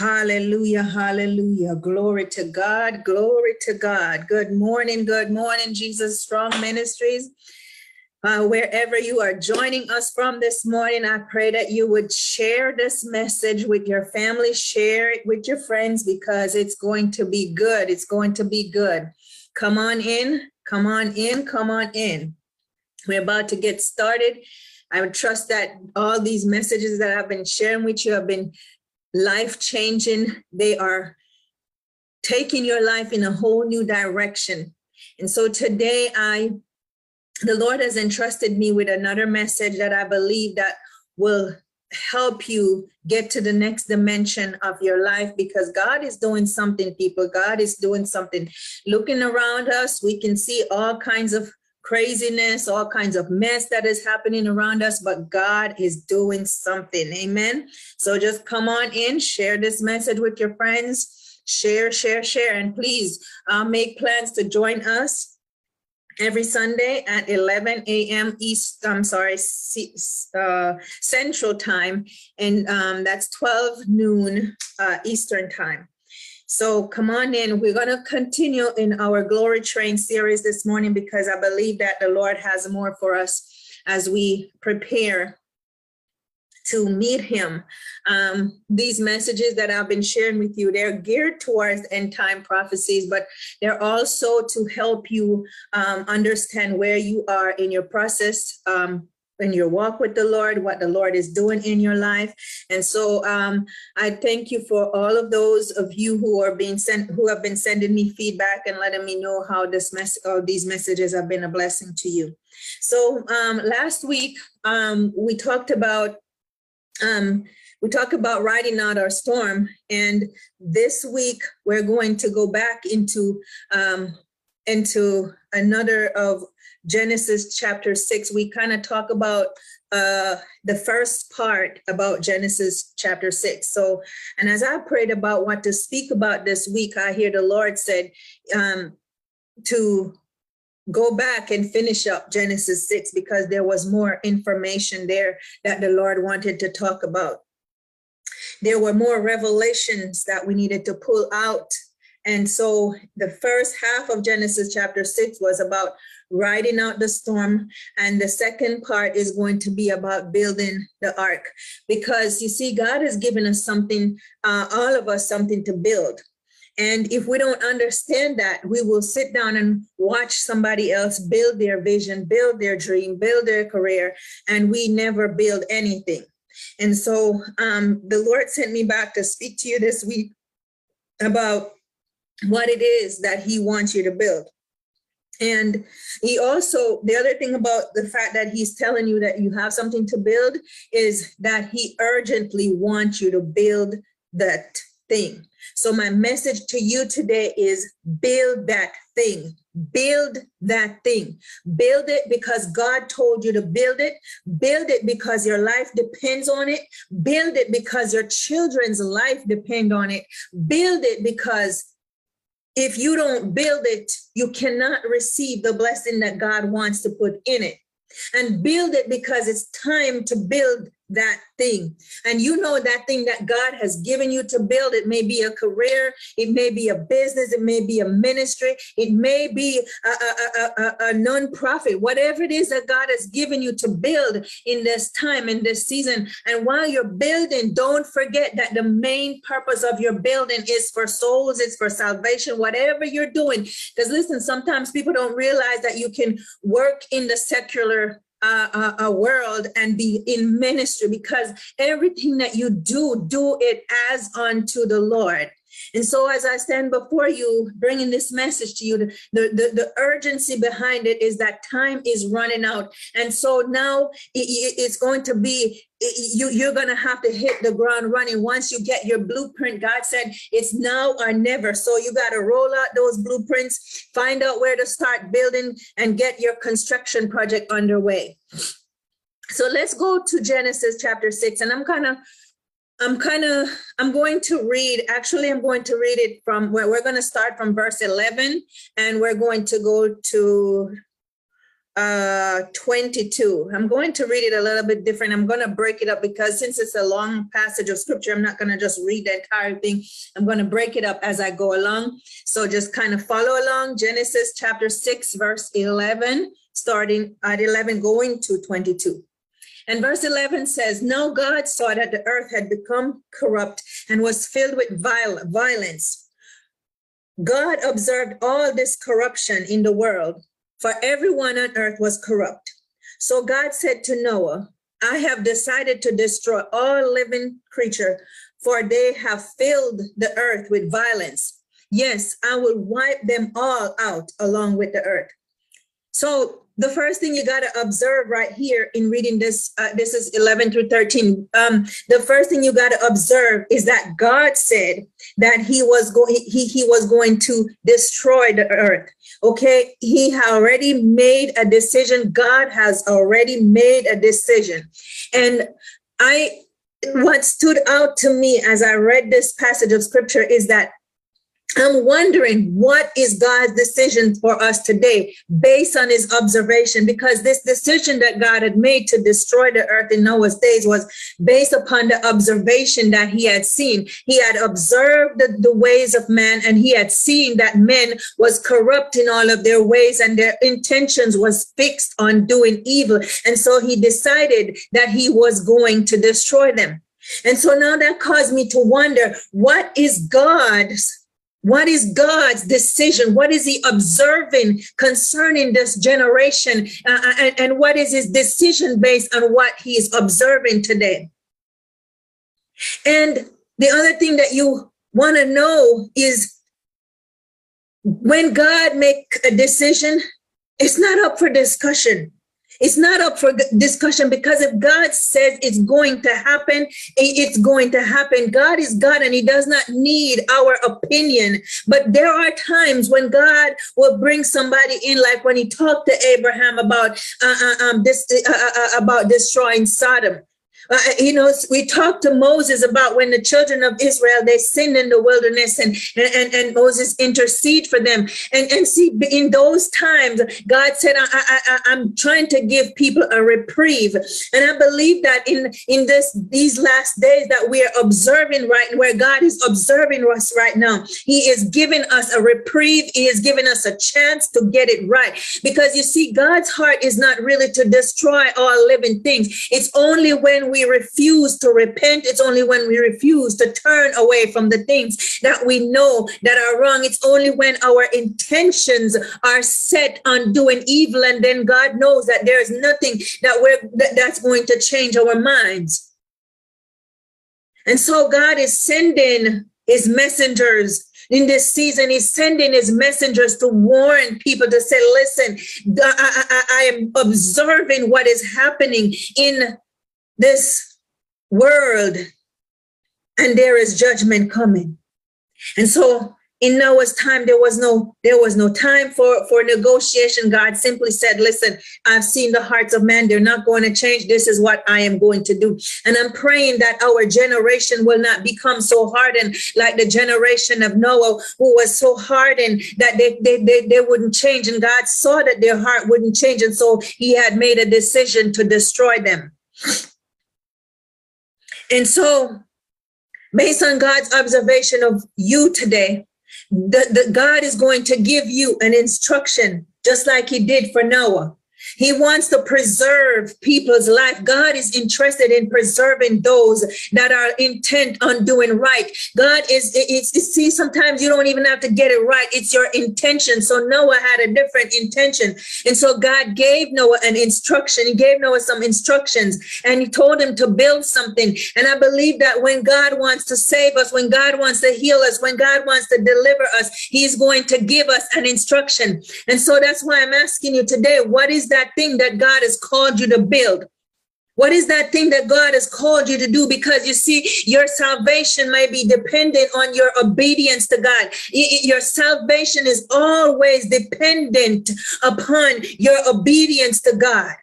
Hallelujah, hallelujah. Glory to God, glory to God. Good morning, good morning, Jesus Strong Ministries. Uh, wherever you are joining us from this morning, I pray that you would share this message with your family, share it with your friends because it's going to be good. It's going to be good. Come on in, come on in, come on in. We're about to get started. I would trust that all these messages that I've been sharing with you have been life changing. They are taking your life in a whole new direction. And so today I, the Lord has entrusted me with another message that I believe that will help you get to the next dimension of your life because God is doing something, people. God is doing something. Looking around us, we can see all kinds of craziness, all kinds of mess that is happening around us, but God is doing something. Amen. So just come on in, share this message with your friends, share, share, share, and please uh, make plans to join us every Sunday at 11 a.m. East, I'm sorry, uh, Central Time, and um, that's 12 noon uh, Eastern Time. So come on in. We're going to continue in our Glory Train series this morning because I believe that the Lord has more for us as we prepare to meet him. Um, these messages that I've been sharing with you, they're geared towards end time prophecies, but they're also to help you um, understand where you are in your process um, in your walk with the Lord, what the Lord is doing in your life. And so um, I thank you for all of those of you who are being sent, who have been sending me feedback and letting me know how this mess, or these messages have been a blessing to you. So um, last week um, we talked about um, we talked about riding out our storm, and this week we're going to go back into um, into another of Genesis chapter six, we kind of talk about uh, the first part about Genesis chapter six. So, and as I prayed about what to speak about this week, I hear the Lord said um, to go back and finish up Genesis 6 because there was more information there that the Lord wanted to talk about. There were more revelations that we needed to pull out. And so the first half of Genesis chapter 6 was about riding out the storm. And the second part is going to be about building the ark. Because you see, God has given us something, uh, all of us something to build. And if we don't understand that, we will sit down and watch somebody else build their vision, build their dream, build their career, and we never build anything. And so um, the Lord sent me back to speak to you this week about what it is that He wants you to build. And he also, the other thing about the fact that he's telling you that you have something to build is that he urgently wants you to build that thing. So, my message to you today is build that thing. Build that thing. Build it because God told you to build it. Build it because your life depends on it. Build it because your children's life depend on it. Build it because if you don't build it, you cannot receive the blessing that God wants to put in it. And build it because it's time to build that thing. And you know that thing that God has given you to build. It may be a career, it may be a business, it may be a ministry, it may be a, a, a, a, non-profit, whatever it is that God has given you to build in this time, in this season. And while you're building, don't forget that the main purpose of your building is for souls, it's for salvation, whatever you're doing. Because listen, sometimes people don't realize that you can work in the secular a, a, world and be in ministry because everything that you do, do it as unto the Lord. And so, as I stand before you, bringing this message to you, the, the, the urgency behind it is that time is running out. And so now it, it's going to be, you, you're going to have to hit the ground running. Once you get your blueprint, God said it's now or never. So you got to roll out those blueprints, find out where to start building, and get your construction project underway. So let's go to Genesis chapter 6. And I'm kind of I'm kind of, I'm going to read, actually, I'm going to read it from where we're going to start from verse 11 and we're going to go to uh 22. I'm going to read it a little bit different. I'm going to break it up because since it's a long passage of scripture, I'm not going to just read the entire thing. I'm going to break it up as I go along. So just kind of follow along. Genesis chapter 6, verse 11, starting at 11, going to 22. And verse 11 says, Now God saw that the earth had become corrupt and was filled with violence. God observed all this corruption in the world for everyone on earth was corrupt. So God said to Noah, I have decided to destroy all living creature, for they have filled the earth with violence. Yes, I will wipe them all out along with the earth. So the first thing you got to observe right here in reading this, uh, this is 11 through 13. Um, the first thing you got to observe is that God said that he was going, he, he was going to destroy the earth. Okay. He already made a decision. God has already made a decision. And I, what stood out to me as I read this passage of scripture is that I'm wondering what is God's decision for us today based on his observation because this decision that God had made to destroy the earth in Noah's days was based upon the observation that he had seen. He had observed the, the ways of man and he had seen that men was corrupt in all of their ways and their intentions was fixed on doing evil. And so he decided that he was going to destroy them. And so now that caused me to wonder what is God's what is God's decision? What is he observing concerning this generation? Uh, uh, and, and what is his decision based on what he is observing today? And the other thing that you want to know is when God make a decision, it's not up for discussion. It's not up for discussion because if God says it's going to happen, it's going to happen. God is God and He does not need our opinion. But there are times when God will bring somebody in, like when He talked to Abraham about uh, uh, um, this uh, uh, uh about destroying Sodom. Uh, you know, we talked to Moses about when the children of Israel they sinned in the wilderness, and and and Moses intercede for them. And and see, in those times, God said, I, I, I, am trying to give people a reprieve, and I believe that in in this these last days that we are observing right, where God is observing us right now, He is giving us a reprieve. He is giving us a chance to get it right, because you see, God's heart is not really to destroy all living things. It's only when we we refuse to repent, it's only when we refuse to turn away from the things that we know that are wrong. It's only when our intentions are set on doing evil, and then God knows that there's nothing that we're that, that's going to change our minds. And so God is sending his messengers in this season he's sending his messengers to warn people to say listen I, I, I, am observing what is happening in this world and there is judgment coming. And so in Noah's time, there was no there was no time for for negotiation. God simply said, "Listen, I've seen the hearts of men; they're not going to change. This is what I am going to do." And I'm praying that our generation will not become so hardened like the generation of Noah, who was so hardened that they they they, they wouldn't change. And God saw that their heart wouldn't change, and so He had made a decision to destroy them. And so, based on God's observation of you today, the God is going to give you an instruction, just like He did for Noah. He wants to preserve people's life. God is interested in preserving those that are intent on doing right. God is, it's, it's, see, sometimes you don't even have to get it right. It's your intention. So Noah had a different intention. And so God gave Noah an instruction. He gave Noah some instructions and he told him to build something. And I believe that when God wants to save us, when God wants to heal us, when God wants to deliver us, he's going to give us an instruction. And so that's why I'm asking you today, what is that thing that God has called you to build? What is that thing that God has called you to do? Because you see, your salvation may be dependent on your obedience to God. Your salvation is always dependent upon your obedience to God.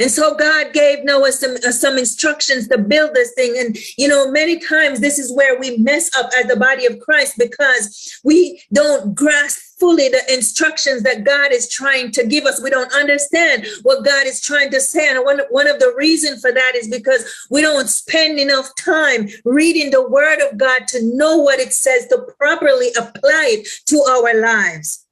And so God gave Noah some, uh, some instructions to build this thing. And, you know, many times this is where we mess up as the body of Christ because we don't grasp fully the instructions that God is trying to give us. We don't understand what God is trying to say. And one, one of the reasons for that is because we don't spend enough time reading the word of God to know what it says to properly apply it to our lives.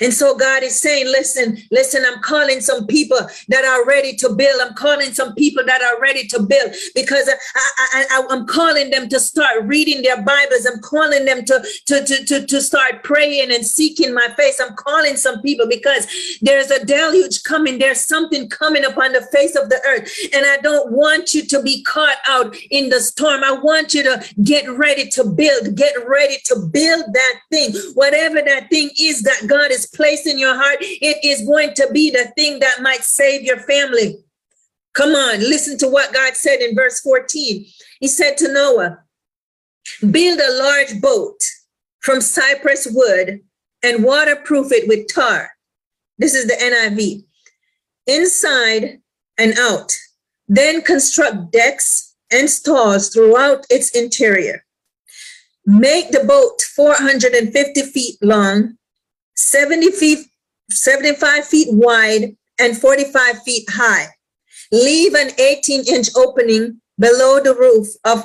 And so God is saying, listen, listen, I'm calling some people that are ready to build. I'm calling some people that are ready to build because I, am calling them to start reading their Bibles. I'm calling them to, to, to, to, to start praying and seeking my face. I'm calling some people because there's a deluge coming. There's something coming upon the face of the earth. And I don't want you to be caught out in the storm. I want you to get ready to build, get ready to build that thing, whatever that thing is that God is placed in your heart, it is going to be the thing that might save your family. Come on, listen to what God said in verse 14. He said to Noah, Build a large boat from cypress wood and waterproof it with tar. This is the NIV. Inside and out. Then construct decks and stalls throughout its interior. Make the boat 450 feet long 70 feet, 75 feet wide and 45 feet high. Leave an 18 inch opening below the roof of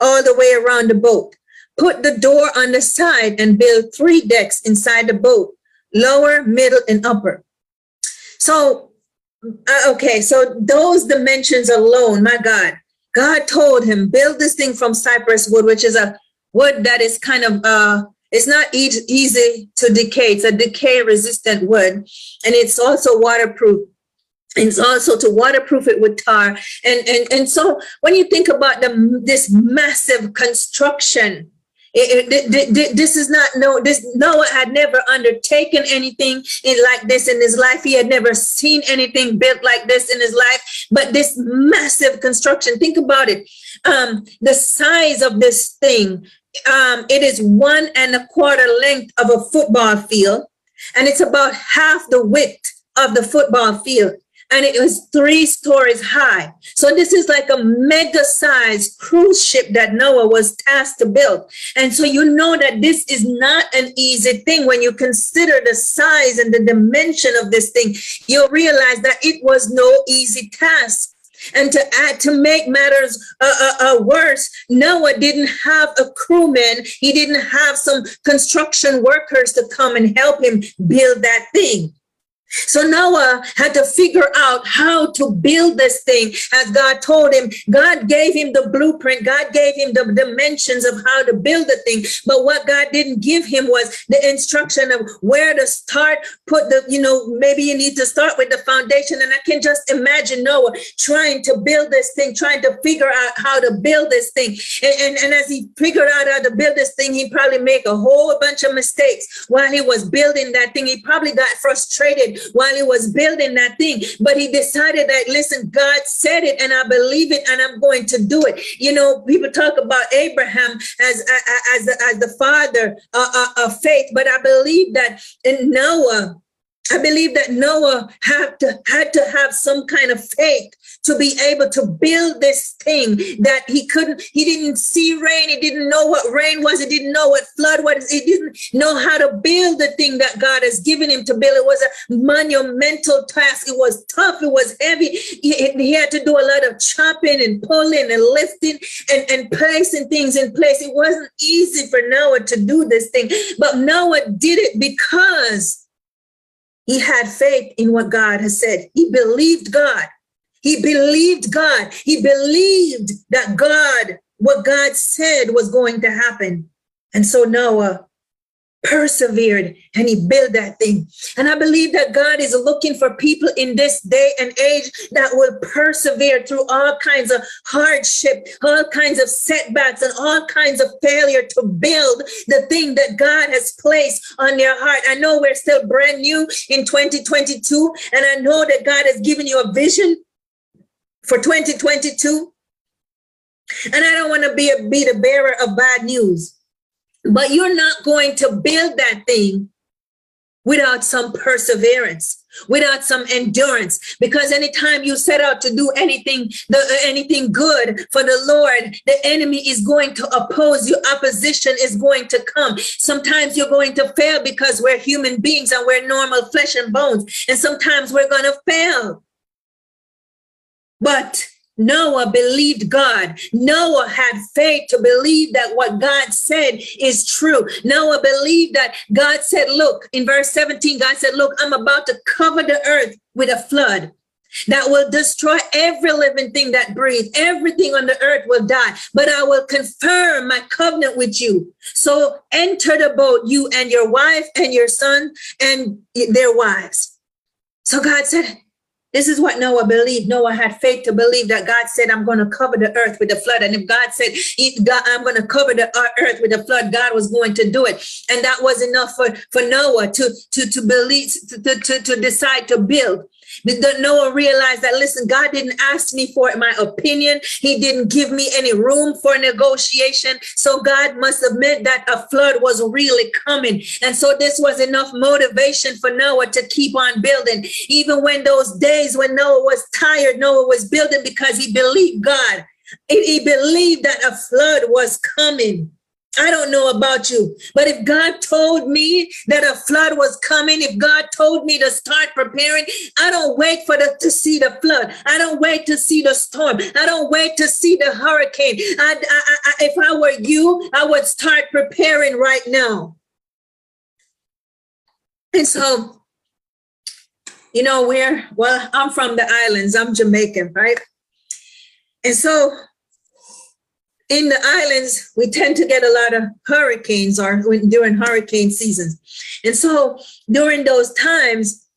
all the way around the boat. Put the door on the side and build three decks inside the boat, lower, middle, and upper. So, uh, okay, so those dimensions alone, my God, God told him, build this thing from cypress wood, which is a wood that is kind of uh, it's not e- easy to decay. It's a decay resistant wood and it's also waterproof. It's also to waterproof it with tar. And, and, and so when you think about the, this massive construction, it, it, it, this is not no this noah had never undertaken anything in like this in his life he had never seen anything built like this in his life but this massive construction think about it um the size of this thing um, it is one and a quarter length of a football field, and it's about half the width of the football field. And it was three stories high. So this is like a mega sized cruise ship that Noah was tasked to build. And so you know that this is not an easy thing. When you consider the size and the dimension of this thing, you'll realize that it was no easy task. And to add to make matters uh, uh, uh, worse, Noah didn't have a crewman. He didn't have some construction workers to come and help him build that thing. So Noah had to figure out how to build this thing as God told him. God gave him the blueprint. God gave him the dimensions of how to build the thing. But what God didn't give him was the instruction of where to start, put the, you know, maybe you need to start with the foundation. And I can just imagine Noah trying to build this thing, trying to figure out how to build this thing. And, and, and as he figured out how to build this thing, he probably make a whole bunch of mistakes while he was building that thing. He probably got frustrated while he was building that thing. But he decided that, listen, God said it and I believe it and I'm going to do it. You know, people talk about Abraham as, as, as the father uh, uh, of faith, but I believe that in Noah, I believe that Noah had to had to have some kind of faith to be able to build this thing that he couldn't, he didn't see rain, he didn't know what rain was, he didn't know what flood was, he didn't know how to build the thing that God has given him to build. It was a monumental task. It was tough, it was heavy. He, he had to do a lot of chopping and pulling and lifting and, and placing things in place. It wasn't easy for Noah to do this thing, but Noah did it because he had faith in what God has said. He believed God. He believed God. He believed that God, what God said was going to happen. And so Noah persevered and he built that thing. And I believe that God is looking for people in this day and age that will persevere through all kinds of hardship, all kinds of setbacks, and all kinds of failure to build the thing that God has placed on your heart. I know we're still brand new in 2022, and I know that God has given you a vision for 2022. And I don't want to be a be the bearer of bad news. But you're not going to build that thing without some perseverance without some endurance because anytime you set out to do anything the, anything good for the lord the enemy is going to oppose you opposition is going to come sometimes you're going to fail because we're human beings and we're normal flesh and bones and sometimes we're going to fail but Noah believed God. Noah had faith to believe that what God said is true. Noah believed that God said, Look, in verse 17, God said, Look, I'm about to cover the earth with a flood that will destroy every living thing that breathes. Everything on the earth will die, but I will confirm my covenant with you. So enter the boat, you and your wife and your son and their wives. So God said, this is what Noah believed. Noah had faith to believe that God said, I'm going to cover the earth with the flood. And if God said, I'm going to cover the earth with the flood, God was going to do it. And that was enough for, for Noah to, to, to believe, to, to, to decide to build. Noah realized that, listen, God didn't ask me for my opinion. He didn't give me any room for negotiation. So God must have meant that a flood was really coming. And so this was enough motivation for Noah to keep on building. Even when those days when Noah was tired, Noah was building because he believed God. He believed that a flood was coming. I don't know about you, but if God told me that a flood was coming, if God told me to start preparing, I don't wait for the, to see the flood. I don't wait to see the storm. I don't wait to see the hurricane. I, I, I, if I were you, I would start preparing right now. And so, you know, we're, well, I'm from the islands, I'm Jamaican, right? And so in the islands, we tend to get a lot of hurricanes or during hurricane seasons. And so during those times,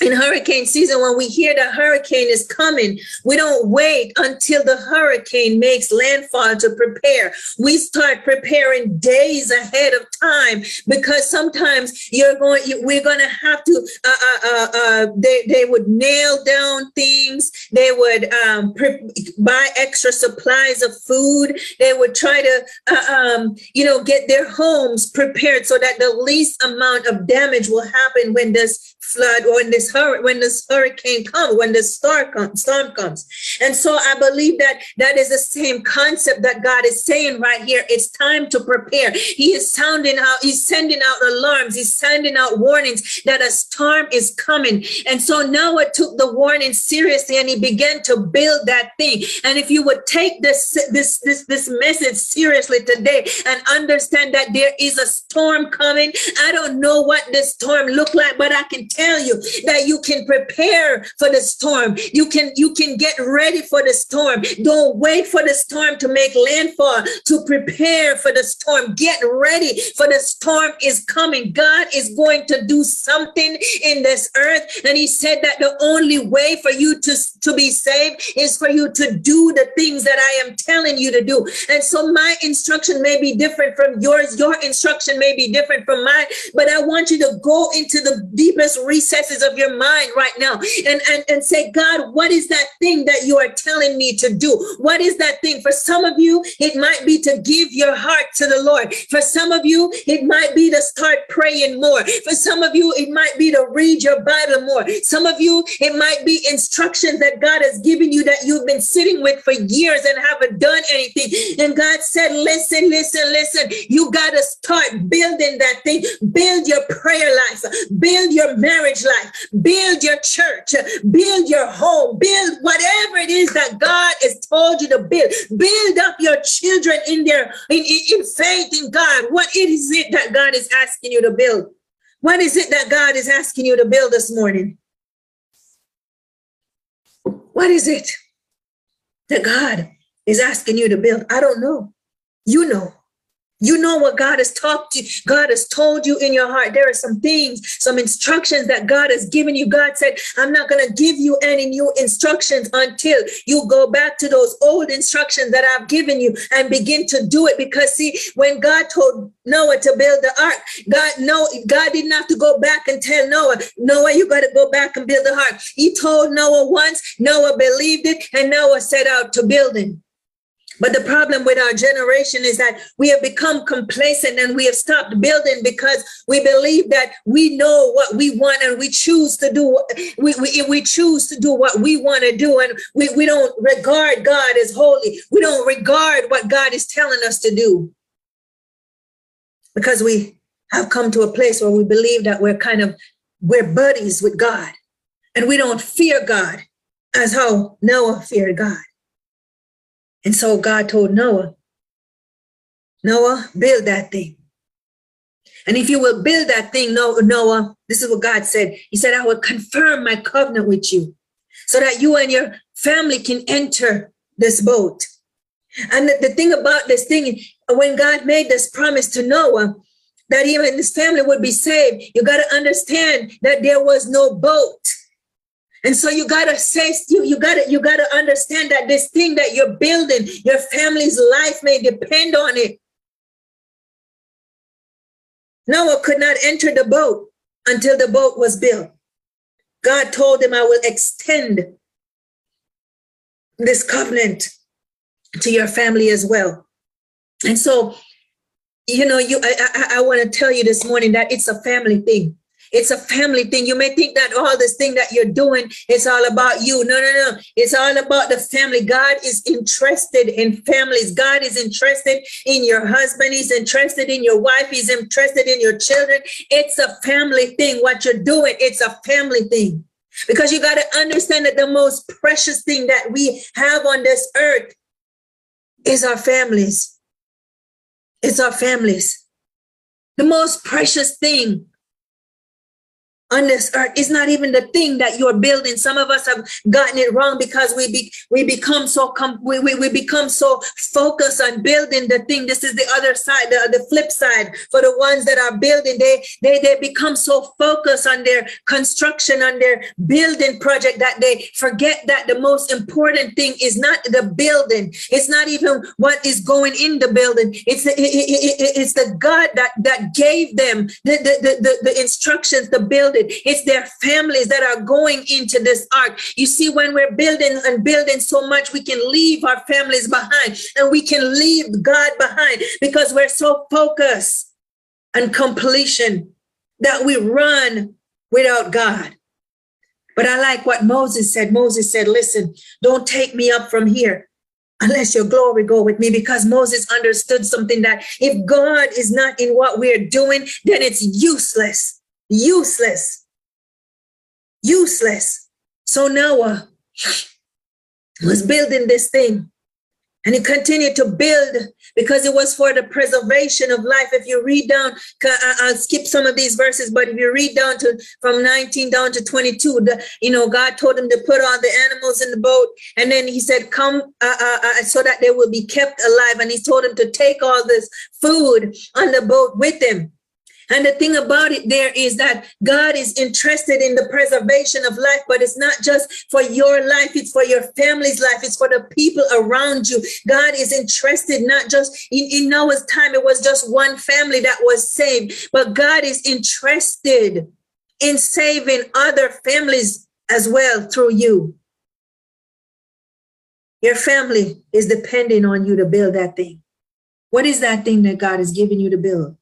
in hurricane season, when we hear the hurricane is coming, we don't wait until the hurricane makes landfall to prepare. We start preparing days ahead of time because sometimes you're going, we're going to have to, uh, uh, uh, uh, they, they would nail down things. They would um, pre- buy extra supplies of food. They would try to, uh, um, you know, get their homes prepared so that the least amount of damage will happen when this flood or when this hur- when this hurricane comes, when the storm comes, storm comes. And so I believe that that is the same concept that God is saying right here. It's time to prepare. He is sounding out, he's sending out alarms, he's sending out warnings that a storm is coming. And so Noah took the warning seriously and he began to build that thing. And if you would take this this this this message seriously today and understand that there is a storm coming, I don't know what this storm look like, but I can tell you that you can prepare for the storm. You can you can get ready for the storm. Don't wait for the storm to make landfall to prepare for the storm. Get ready for the storm is coming. God is going to do something in this earth and he said that the only way for you to to be saved is for you to do the things that I am telling you to do. And so my instruction may be different from yours. Your instruction may be different from mine, but I want you to go into the deepest recesses of your mind right now and, and, and say, God, what is that thing that you are telling me to do? What is that thing? For some of you, it might be to give your heart to the Lord. For some of you, it might be to start praying more. For some of you, it might be to read your Bible more. Some of you, it might be instructions that God has given you that you've been sitting with for years and haven't done anything. And God said, listen, listen, listen. You got to start building that thing. Build your prayer life. Build your marriage life, build your church, build your home, build whatever it is that God has told you to build. Build up your children in their in, in, in faith in God. What is it that God is asking you to build? What is it that God is asking you to build this morning? What is it that God is asking you to build? I don't know. You know. You know what God has talked to God has told you in your heart. There are some things, some instructions that God has given you. God said, I'm not going to give you any new instructions until you go back to those old instructions that I've given you and begin to do it. Because see, when God told Noah to build the ark, God no, God didn't have to go back and tell Noah, Noah, you got to go back and build the ark. He told Noah once, Noah believed it, and Noah set out to build it. But the problem with our generation is that we have become complacent and we have stopped building because we believe that we know what we want and we choose to do we, we, we choose to do what we want to do and we, we don't regard God as holy. We don't regard what God is telling us to do. Because we have come to a place where we believe that we're kind of we're buddies with God and we don't fear God as how Noah feared God. And so God told Noah, Noah, build that thing. And if you will build that thing, Noah, this is what God said. He said, I will confirm my covenant with you so that you and your family can enter this boat. And the, the thing about this thing, when God made this promise to Noah, that even his family would be saved, you got to understand that there was no boat. And so you gotta say, you, you gotta, you gotta understand that this thing that you're building, your family's life may depend on it. Noah could not enter the boat until the boat was built. God told him, I will extend this covenant to your family as well. And so, you know, you I, I, I want to tell you this morning that it's a family thing. It's a family thing. You may think that all this thing that you're doing is all about you. No, no, no. It's all about the family. God is interested in families. God is interested in your husband. He's interested in your wife. He's interested in your children. It's a family thing. What you're doing, it's a family thing. Because you got to understand that the most precious thing that we have on this earth is our families. It's our families. The most precious thing on this earth is not even the thing that you're building. Some of us have gotten it wrong because we be, we become so com- we, we, we become so focused on building the thing. This is the other side, the, the flip side for the ones that are building. They they they become so focused on their construction, on their building project that they forget that the most important thing is not the building. It's not even what is going in the building. It's the, it, it, it, it's the God that that gave them the the, the, the, the instructions to build it. It's their families that are going into this ark. You see, when we're building and building so much, we can leave our families behind and we can leave God behind because we're so focused on completion that we run without God. But I like what Moses said. Moses said, Listen, don't take me up from here unless your glory go with me because Moses understood something that if God is not in what we're doing, then it's useless useless. Useless. So Noah was building this thing and he continued to build because it was for the preservation of life. If you read down, I'll skip some of these verses, but if you read down to from 19 down to 22, the, you know, God told him to put all the animals in the boat. And then he said, come uh, uh, uh, so that they will be kept alive. And he told him to take all this food on the boat with him. And the thing about it there is that God is interested in the preservation of life, but it's not just for your life, it's for your family's life, it's for the people around you. God is interested not just in, in Noah's time, it was just one family that was saved, but God is interested in saving other families as well through you. Your family is depending on you to build that thing. What is that thing that God has given you to build?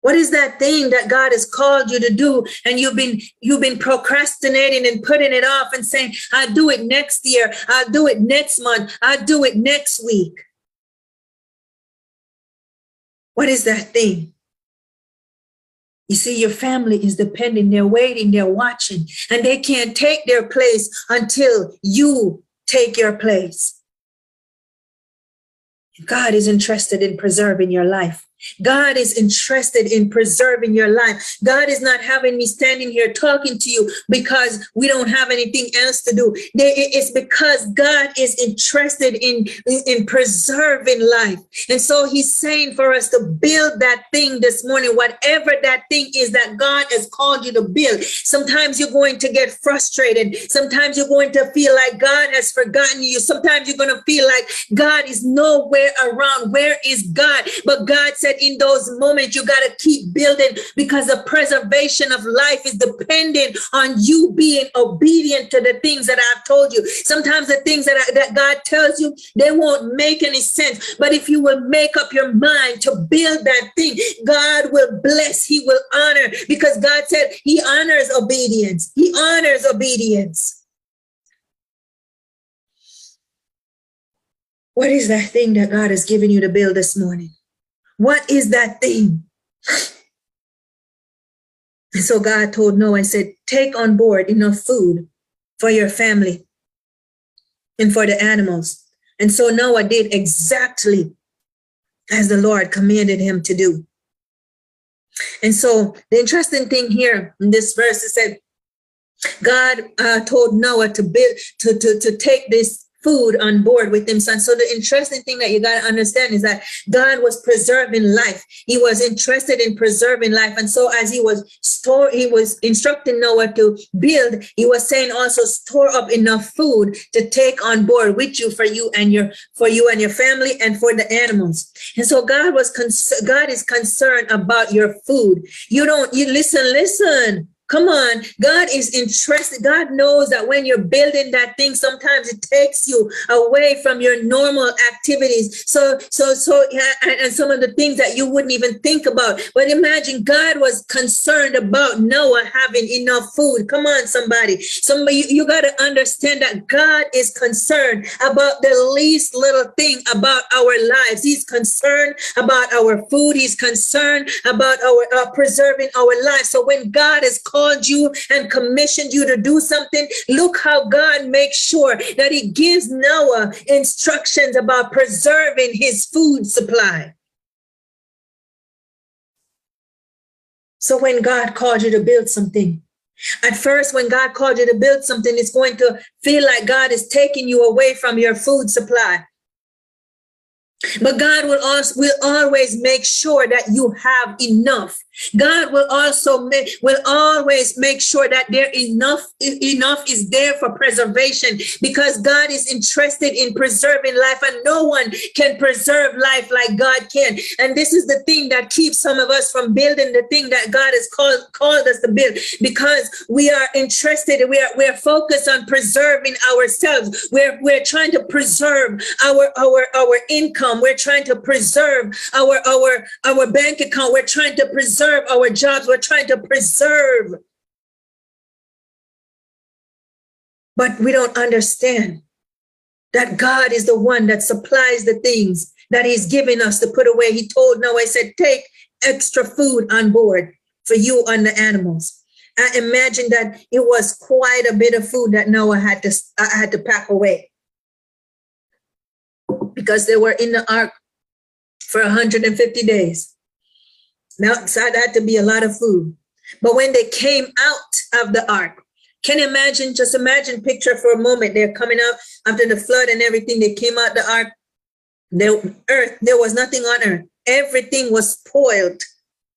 What is that thing that God has called you to do? And you've been you've been procrastinating and putting it off and saying, I'll do it next year, I'll do it next month, I'll do it next week. What is that thing? You see, your family is depending, they're waiting, they're watching, and they can't take their place until you take your place. God is interested in preserving your life. God is interested in preserving your life. God is not having me standing here talking to you because we don't have anything else to do. It's because God is interested in, in preserving life. And so he's saying for us to build that thing this morning, whatever that thing is that God has called you to build. Sometimes you're going to get frustrated. Sometimes you're going to feel like God has forgotten you. Sometimes you're going to feel like God is nowhere around. Where is God? But God said, said, in those moments, you got to keep building because the preservation of life is dependent on you being obedient to the things that I've told you. Sometimes the things that, I, that God tells you, they won't make any sense. But if you will make up your mind to build that thing, God will bless, He will honor because God said He honors obedience. He honors obedience. What is that thing that God has given you to build this morning? What is that thing? And so God told Noah and said, Take on board enough food for your family and for the animals. And so Noah did exactly as the Lord commanded him to do. And so the interesting thing here in this verse is that God uh, told Noah to build to, to, to take this food on board with them, son. So the interesting thing that you got to understand is that god was preserving life. He was interested in preserving life. And so as he was store he was instructing noah to build he was saying also store up enough food to take on board with you for you and your for you and your family and for the animals. And so god was con- god is concerned about your food. You don't you listen listen Come on. God is interested. God knows that when you're building that thing, sometimes it takes you away from your normal activities. So, so, so, and, and some of the things that you wouldn't even think about. But imagine God was concerned about Noah having enough food. Come on, somebody. Somebody, you, you got to understand that God is concerned about the least little thing about our lives. He's concerned about our food. He's concerned about our uh, preserving our lives. So when God is called called you and commissioned you to do something, look how God makes sure that He gives Noah instructions about preserving his food supply. So when God called you to build something, at first, when God called you to build something, it's going to feel like God is taking you away from your food supply. But God will also will always make sure that you have enough God will also make, will always make sure that there enough enough is there for preservation because God is interested in preserving life and no one can preserve life like God can. And this is the thing that keeps some of us from building the thing that God has called called us to build because we are interested we are we're focused on preserving ourselves. We're we're trying to preserve our our our income. We're trying to preserve our our our bank account. We're trying to preserve preserve our jobs. We're trying to preserve. But we don't understand that God is the one that supplies the things that He's given us to put away. He told Noah, He said, take extra food on board for you and the animals. I imagine that it was quite a bit of food that Noah had to uh, had to pack away because they were in the ark for 150 days. Now, so that had to be a lot of food. But when they came out of the ark, can you imagine? Just imagine, picture for a moment. They're coming out after the flood and everything. They came out the ark. The earth, there was nothing on earth. Everything was spoiled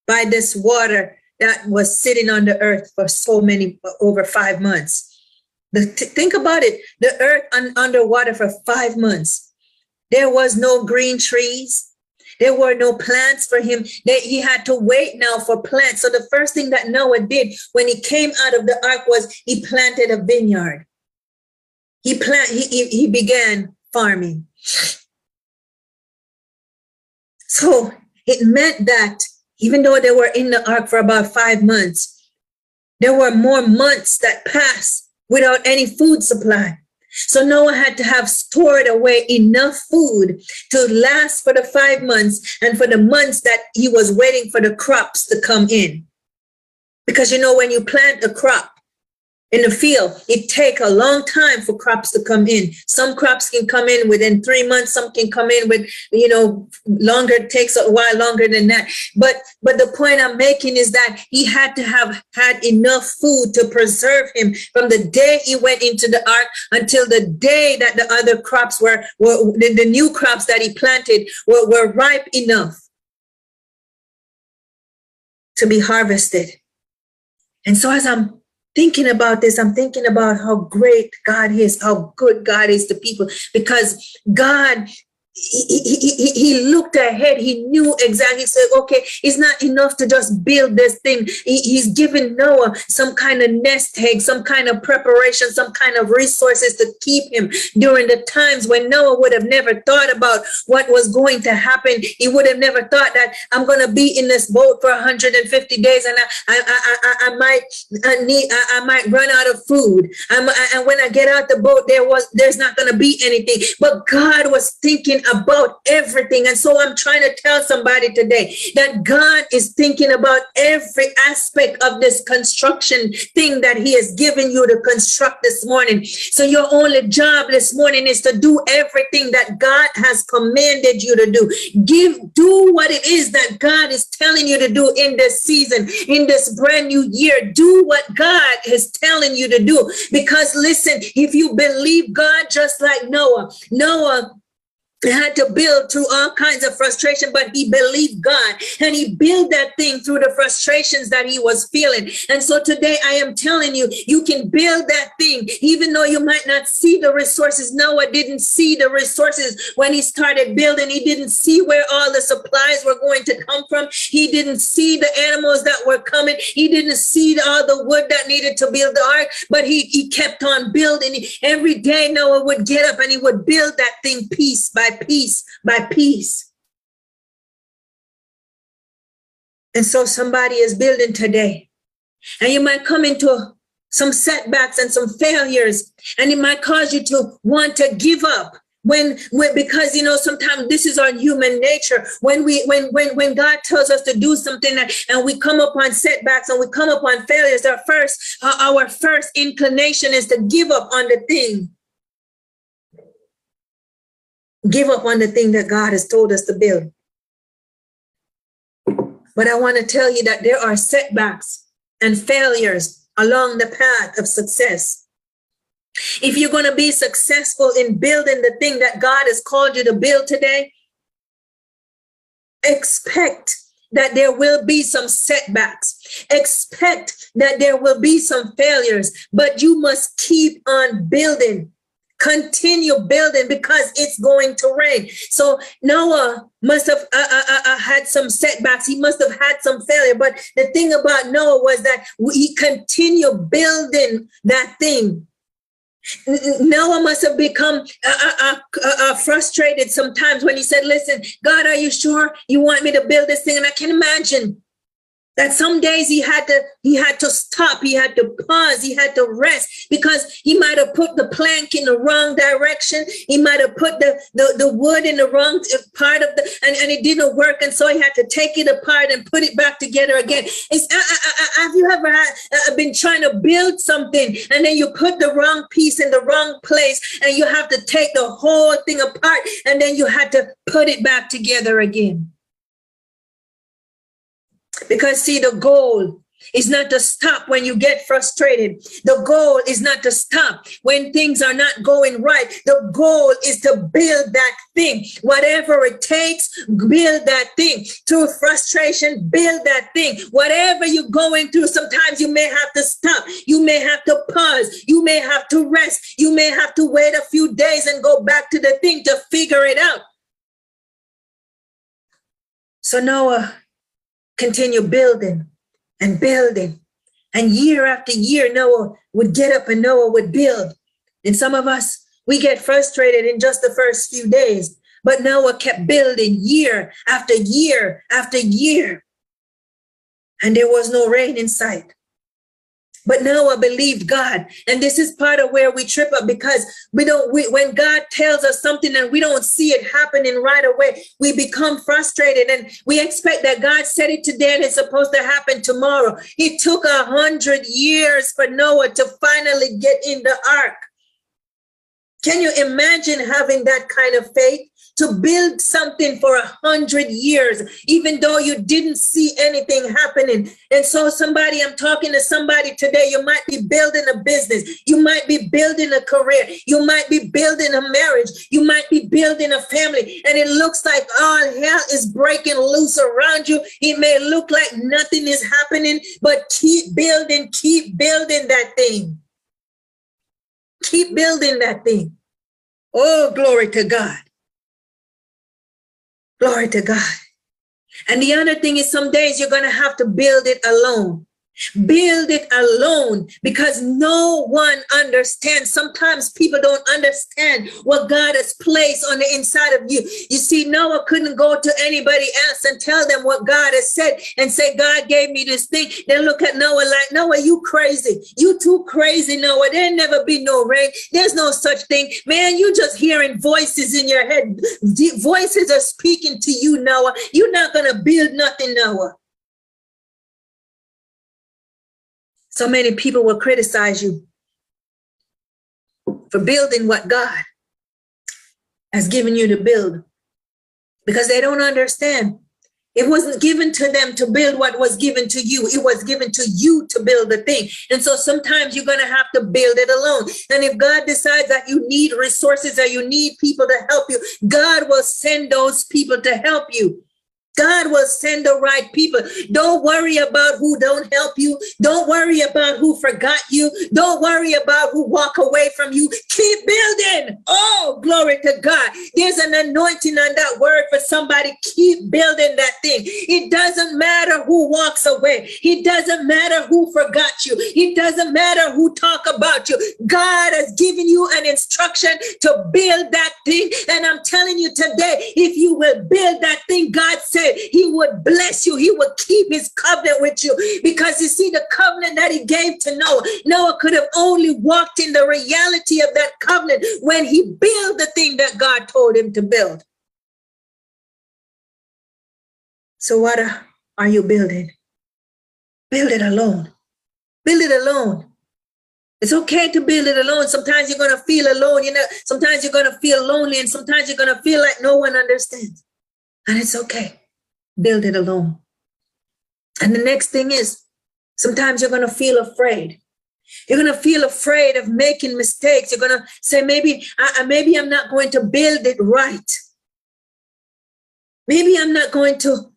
by this water that was sitting on the earth for so many, over five months. The, think about it the earth un, underwater for five months. There was no green trees. There were no plants for him. That he had to wait now for plants. So the first thing that Noah did when he came out of the ark was he planted a vineyard. He plant he, he, he began farming. So it meant that even though they were in the ark for about five months, there were more months that passed without any food supply. So Noah had to have stored away enough food to last for the five months and for the months that he was waiting for the crops to come in. Because you know, when you plant a crop, in the field, it take a long time for crops to come in. Some crops can come in within three months. Some can come in with, you know, longer. Takes a while longer than that. But but the point I'm making is that he had to have had enough food to preserve him from the day he went into the ark until the day that the other crops were were the, the new crops that he planted were, were ripe enough to be harvested. And so as I'm thinking about this, I'm thinking about how great God is, how good God is to people, because God he, he, he, looked ahead. He knew exactly. He said, okay, it's not enough to just build this thing. He, he's given Noah some kind of nest egg, some kind of preparation, some kind of resources to keep him during the times when Noah would have never thought about what was going to happen. He would have never thought that I'm going to be in this boat for 150 days and I, I, I, I, I might I need, I, I, might run out of food. I'm, and when I get out the boat, there was, there's not going to be anything. But God was thinking about everything. And so I'm trying to tell somebody today that God is thinking about every aspect of this construction thing that He has given you to construct this morning. So your only job this morning is to do everything that God has commanded you to do. Give, do what it is that God is telling you to do in this season, in this brand new year. Do what God is telling you to do. Because listen, if you believe God just like Noah, Noah had to build through all kinds of frustration, but he believed God and he built that thing through the frustrations that he was feeling. And so today I am telling you, you can build that thing, even though you might not see the resources. Noah didn't see the resources when he started building. He didn't see where all the supplies were going to come from. He didn't see the animals that were coming. He didn't see all the wood that needed to build the ark, but he, he kept on building. Every day Noah would get up and he would build that thing piece by piece by piece. And so somebody is building today. And you might come into some setbacks and some failures, and it might cause you to want to give up. When, when because you know sometimes this is our human nature when we when when when god tells us to do something and, and we come upon setbacks and we come upon failures our first uh, our first inclination is to give up on the thing give up on the thing that God has told us to build. But I want to tell you that there are setbacks and failures along the path of success. If you're going to be successful in building the thing that God has called you to build today, expect that there will be some setbacks. Expect that there will be some failures, but you must keep on building continue building because it's going to rain. So Noah must have uh, uh, uh, uh, had some setbacks. He must have had some failure. But the thing about Noah was that he continued building that thing. Noah must have become uh, uh, frustrated sometimes when he said, Listen, God, are you sure you want me to build this thing? And I can imagine that some days he had to he had to stop he had to pause he had to rest because he might have put the plank in the wrong direction. He might have put the the, the wood in the wrong part of the and, and it didn't work and so he had to take it apart and put it back together again. It's uh, uh, uh, have you ever had, uh, been trying to build something and then you put the wrong piece in the wrong place and you have to take the whole thing apart and then you had to put it back together again because, see, the goal is not to stop when you get frustrated. The goal is not to stop when things are not going right. The goal is to build that thing, whatever it takes, build that thing through frustration, build that thing. Whatever you're going through, sometimes you may have to stop. You may have to pause. You may have to rest. You may have to wait a few days and go back to the thing to figure it out. So, Noah, continue building and building. And year after year, Noah would get up and Noah would build. And some of us, we get frustrated in just the first few days. But Noah kept building year after year after year. And there was no rain in sight. But Noah believed God. And this is part of where we trip up because we don't, we, when God tells us something and we don't see it happening right away, we become frustrated and we expect that God said it today and it's supposed to happen tomorrow. It took a hundred years for Noah to finally get in the ark. Can you imagine having that kind of faith? To build something for a hundred years, even though you didn't see anything happening. And so, somebody, I'm talking to somebody today, you might be building a business, you might be building a career, you might be building a marriage, you might be building a family, and it looks like all hell is breaking loose around you. It may look like nothing is happening, but keep building, keep building that thing. Keep building that thing. Oh, glory to God. Glory to God. And the other thing is, some days you're going to have to build it alone. Build it alone because no one understands. Sometimes people don't understand what God has placed on the inside of you. You see, Noah couldn't go to anybody else and tell them what God has said and say, God gave me this thing. Then look at Noah like, Noah, you crazy. You too crazy, Noah. There'll never be no rain. There's no such thing. Man, you just hearing voices in your head. Voices are speaking to you, Noah. You're not going to build nothing, Noah. So many people will criticize you for building what God has given you to build because they don't understand. It wasn't given to them to build what was given to you. It was given to you to build the thing. And so sometimes you're going to have to build it alone. And if God decides that you need resources or you need people to help you, God will send those people to help you. God will send the right people. Don't worry about who don't help you. Don't worry about who forgot you. Don't worry about who walk away from you. Keep building. Oh, glory to God. There's an anointing on that word for somebody. Keep building that thing. It doesn't matter who walks away. It doesn't matter who forgot you. It doesn't matter who talk about you. God has given you an instruction to build that thing. And I'm telling you today, if you will build that thing, God said, he would bless you, he would keep his covenant with you. Because you see, the covenant that he gave to Noah, Noah could have only walked in the reality of that covenant when he built the thing that God told him to build. So, what are you building? Build it alone. Build it alone. It's okay to build it alone. Sometimes you're going to feel alone. You know, sometimes you're going to feel lonely, and sometimes you're going to feel like no one understands. And it's okay build it alone. And the next thing is sometimes you're going to feel afraid. You're going to feel afraid of making mistakes. You're going to say, maybe, I, maybe I'm not going to build it right. Maybe I'm not going to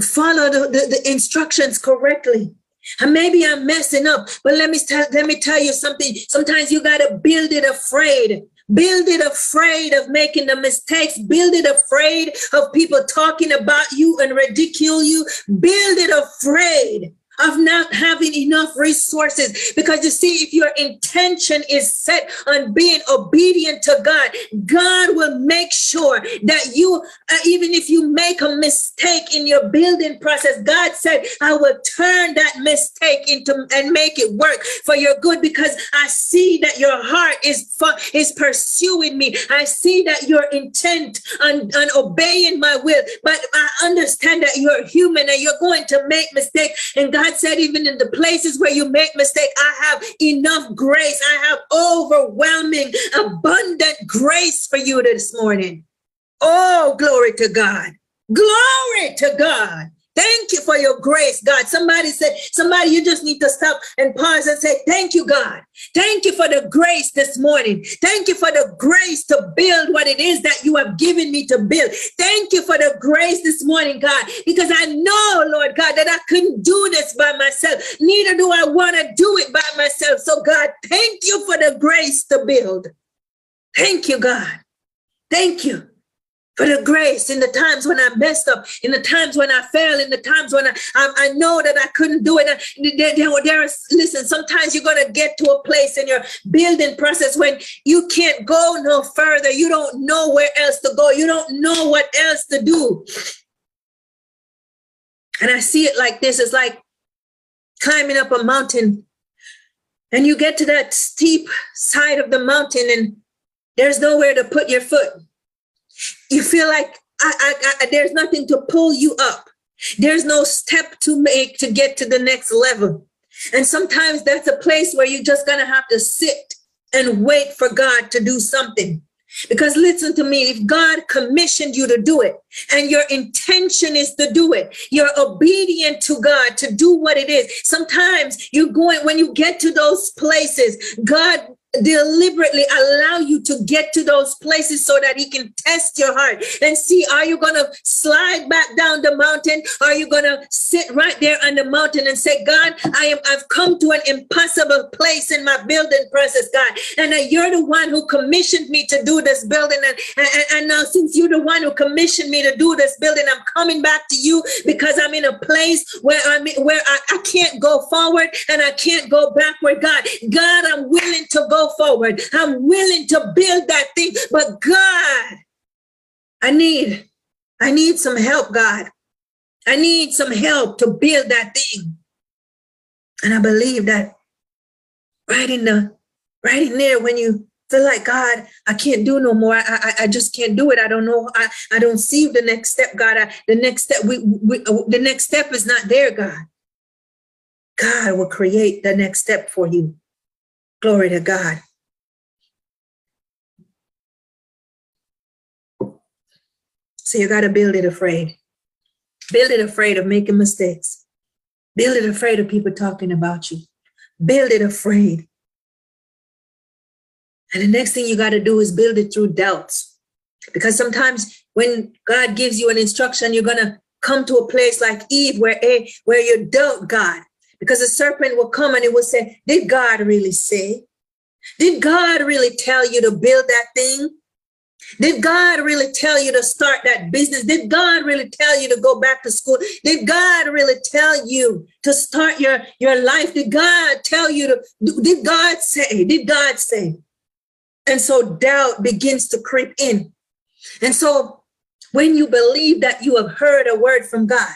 follow the, the, the instructions correctly. And maybe I'm messing up, but let me let me tell you something. Sometimes you got to build it afraid. Build it afraid of making the mistakes. Build it afraid of people talking about you and ridicule you. Build it afraid of not having enough resources. Because you see, if your intention is set on being obedient to God, God will make sure that you, uh, even if you make a mistake in your building process, God said, I will turn that mistake into and make it work for your good because I see that your heart is, is pursuing me. I see that you're intent on, on obeying my will, but I understand that you're human and you're going to make mistakes. And God God said, even in the places where you make mistake, I have enough grace. I have overwhelming, abundant grace for you this morning. Oh, glory to God. Glory to God. Thank you for your grace, God. Somebody said, somebody, you just need to stop and pause and say, Thank you, God. Thank you for the grace this morning. Thank you for the grace to build what it is that you have given me to build. Thank you for the grace this morning, God, because I know, Lord God, that I couldn't do this by myself. Neither do I want to do it by myself. So, God, thank you for the grace to build. Thank you, God. Thank you for the grace in the times when I messed up, in the times when I fell, in the times when I, I, I know that I couldn't do it. There, there, there is, listen, sometimes you're going to get to a place in your building process when you can't go no further. You don't know where else to go. You don't know what else to do. And I see it like this. It's like climbing up a mountain and you get to that steep side of the mountain and there's nowhere to put your foot you feel like I, I, I, there's nothing to pull you up. There's no step to make to get to the next level. And sometimes that's a place where you're just going to have to sit and wait for God to do something. Because listen to me, if God commissioned you to do it and your intention is to do it, you're obedient to God to do what it is. Sometimes you're going, when you get to those places, God deliberately allow you to get to those places so that he can test your heart and see are you going to slide back down the mountain? Are you going to sit right there on the mountain and say god i am i've come to an impossible place in my building process god. And you're the one who commissioned me to do this building. And, and, and now since you're the one who commissioned me to do this building i'm coming back to you because i'm in a place where i'm where I, I can't go forward and i can't go backward god. God i'm willing to go forward. I'm willing to build that thing. But God, I need, I need some help, God. I need some help to build that thing. And I believe that right in the right in there when you feel like God, I can't do no more. I, I, I just can't do it. I don't know. I, I don't see the next step, God. I, the next step, we, we, uh, the next step is not there, God. God will create the next step for you. Glory to God. So you got to build it afraid. Build it afraid of making mistakes. Build it afraid of people talking about you. Build it afraid. And the next thing you got to do is build it through doubts. Because sometimes when God gives you an instruction, you're going to come to a place like Eve where, eh, where you doubt God because the serpent will come and it will say, Did God really say? Did God really tell you to build that thing? Did God really tell you to start that business? Did God really tell you to go back to school? Did God really tell you to start your, your life? Did God tell you to, did God say? Did God say? And so doubt begins to creep in. And so when you believe that you have heard a word from God,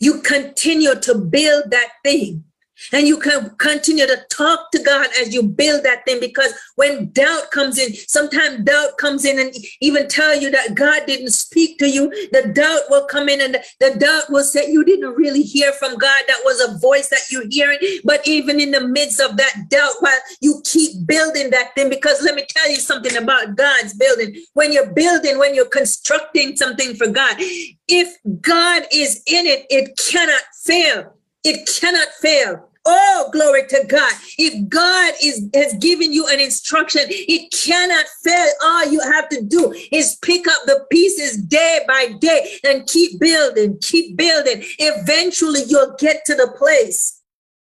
you continue to build that thing. And you can continue to talk to God as you build that thing because when doubt comes in, sometimes doubt comes in and even tell you that God didn't speak to you. The doubt will come in and the, doubt will say you didn't really hear from God. That was a voice that you're hearing. But even in the midst of that doubt, while you keep building that thing, because let me tell you something about God's building. When you're building, when you're constructing something for God, if God is in it, it cannot fail. It cannot fail. Oh, glory to God. If God is has given you an instruction, it cannot fail. All you have to do is pick up the pieces day by day and keep building, keep building. Eventually you'll get to the place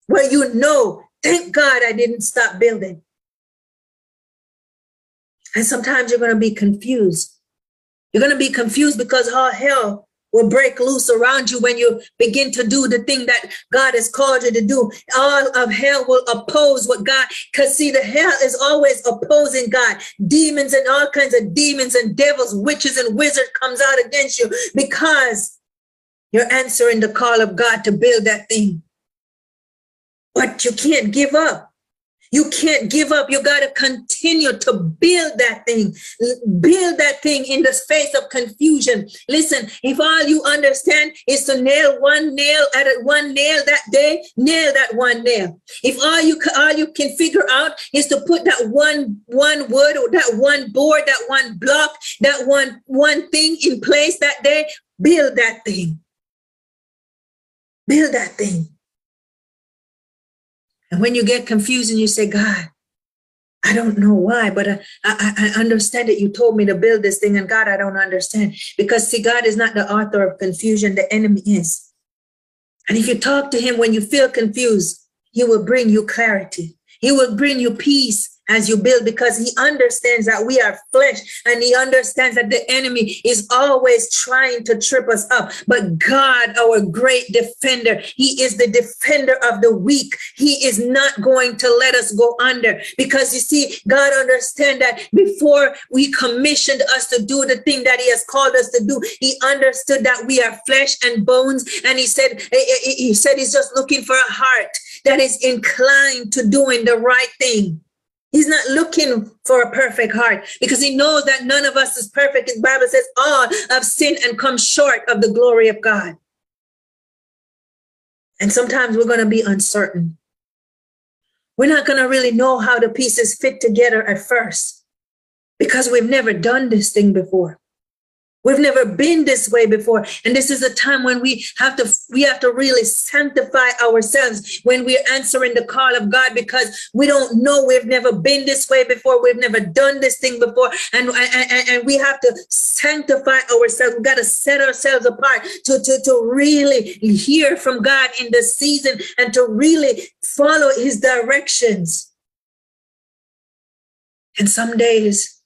where you know, thank God I didn't stop building. And sometimes you're going to be confused. You're going to be confused because all hell will break loose around you when you begin to do the thing that God has called you to do. All of hell will oppose what God, because see, the hell is always opposing God. Demons and all kinds of demons and devils, witches and wizards comes out against you because you're answering the call of God to build that thing. But you can't give up. You can't give up. You got to continue to build that thing. Build that thing in the space of confusion. Listen, if all you understand is to nail one nail at one nail that day, nail that one nail. If all you all you can figure out is to put that one one wood or that one board, that one block, that one one thing in place that day, build that thing. Build that thing. And when you get confused and you say, God, I don't know why, but I, I, I, understand that you told me to build this thing, and God, I don't understand. Because see, God is not the author of confusion, the enemy is. And if you talk to him when you feel confused, he will bring you clarity, he will bring you peace, as you build because he understands that we are flesh and he understands that the enemy is always trying to trip us up. But God, our great defender, he is the defender of the weak. He is not going to let us go under because you see, God understands that before we commissioned us to do the thing that he has called us to do, he understood that we are flesh and bones. And he said, he said he's just looking for a heart that is inclined to doing the right thing. He's not looking for a perfect heart because he knows that none of us is perfect. His Bible says all have sinned and come short of the glory of God. And sometimes we're going to be uncertain. We're not going to really know how the pieces fit together at first because we've never done this thing before. We've never been this way before. And this is a time when we have to we have to really sanctify ourselves when we're answering the call of God because we don't know we've never been this way before. We've never done this thing before. And, and, and we have to sanctify ourselves. We've got to set ourselves apart to, to, to really hear from God in this season and to really follow his directions. And some days,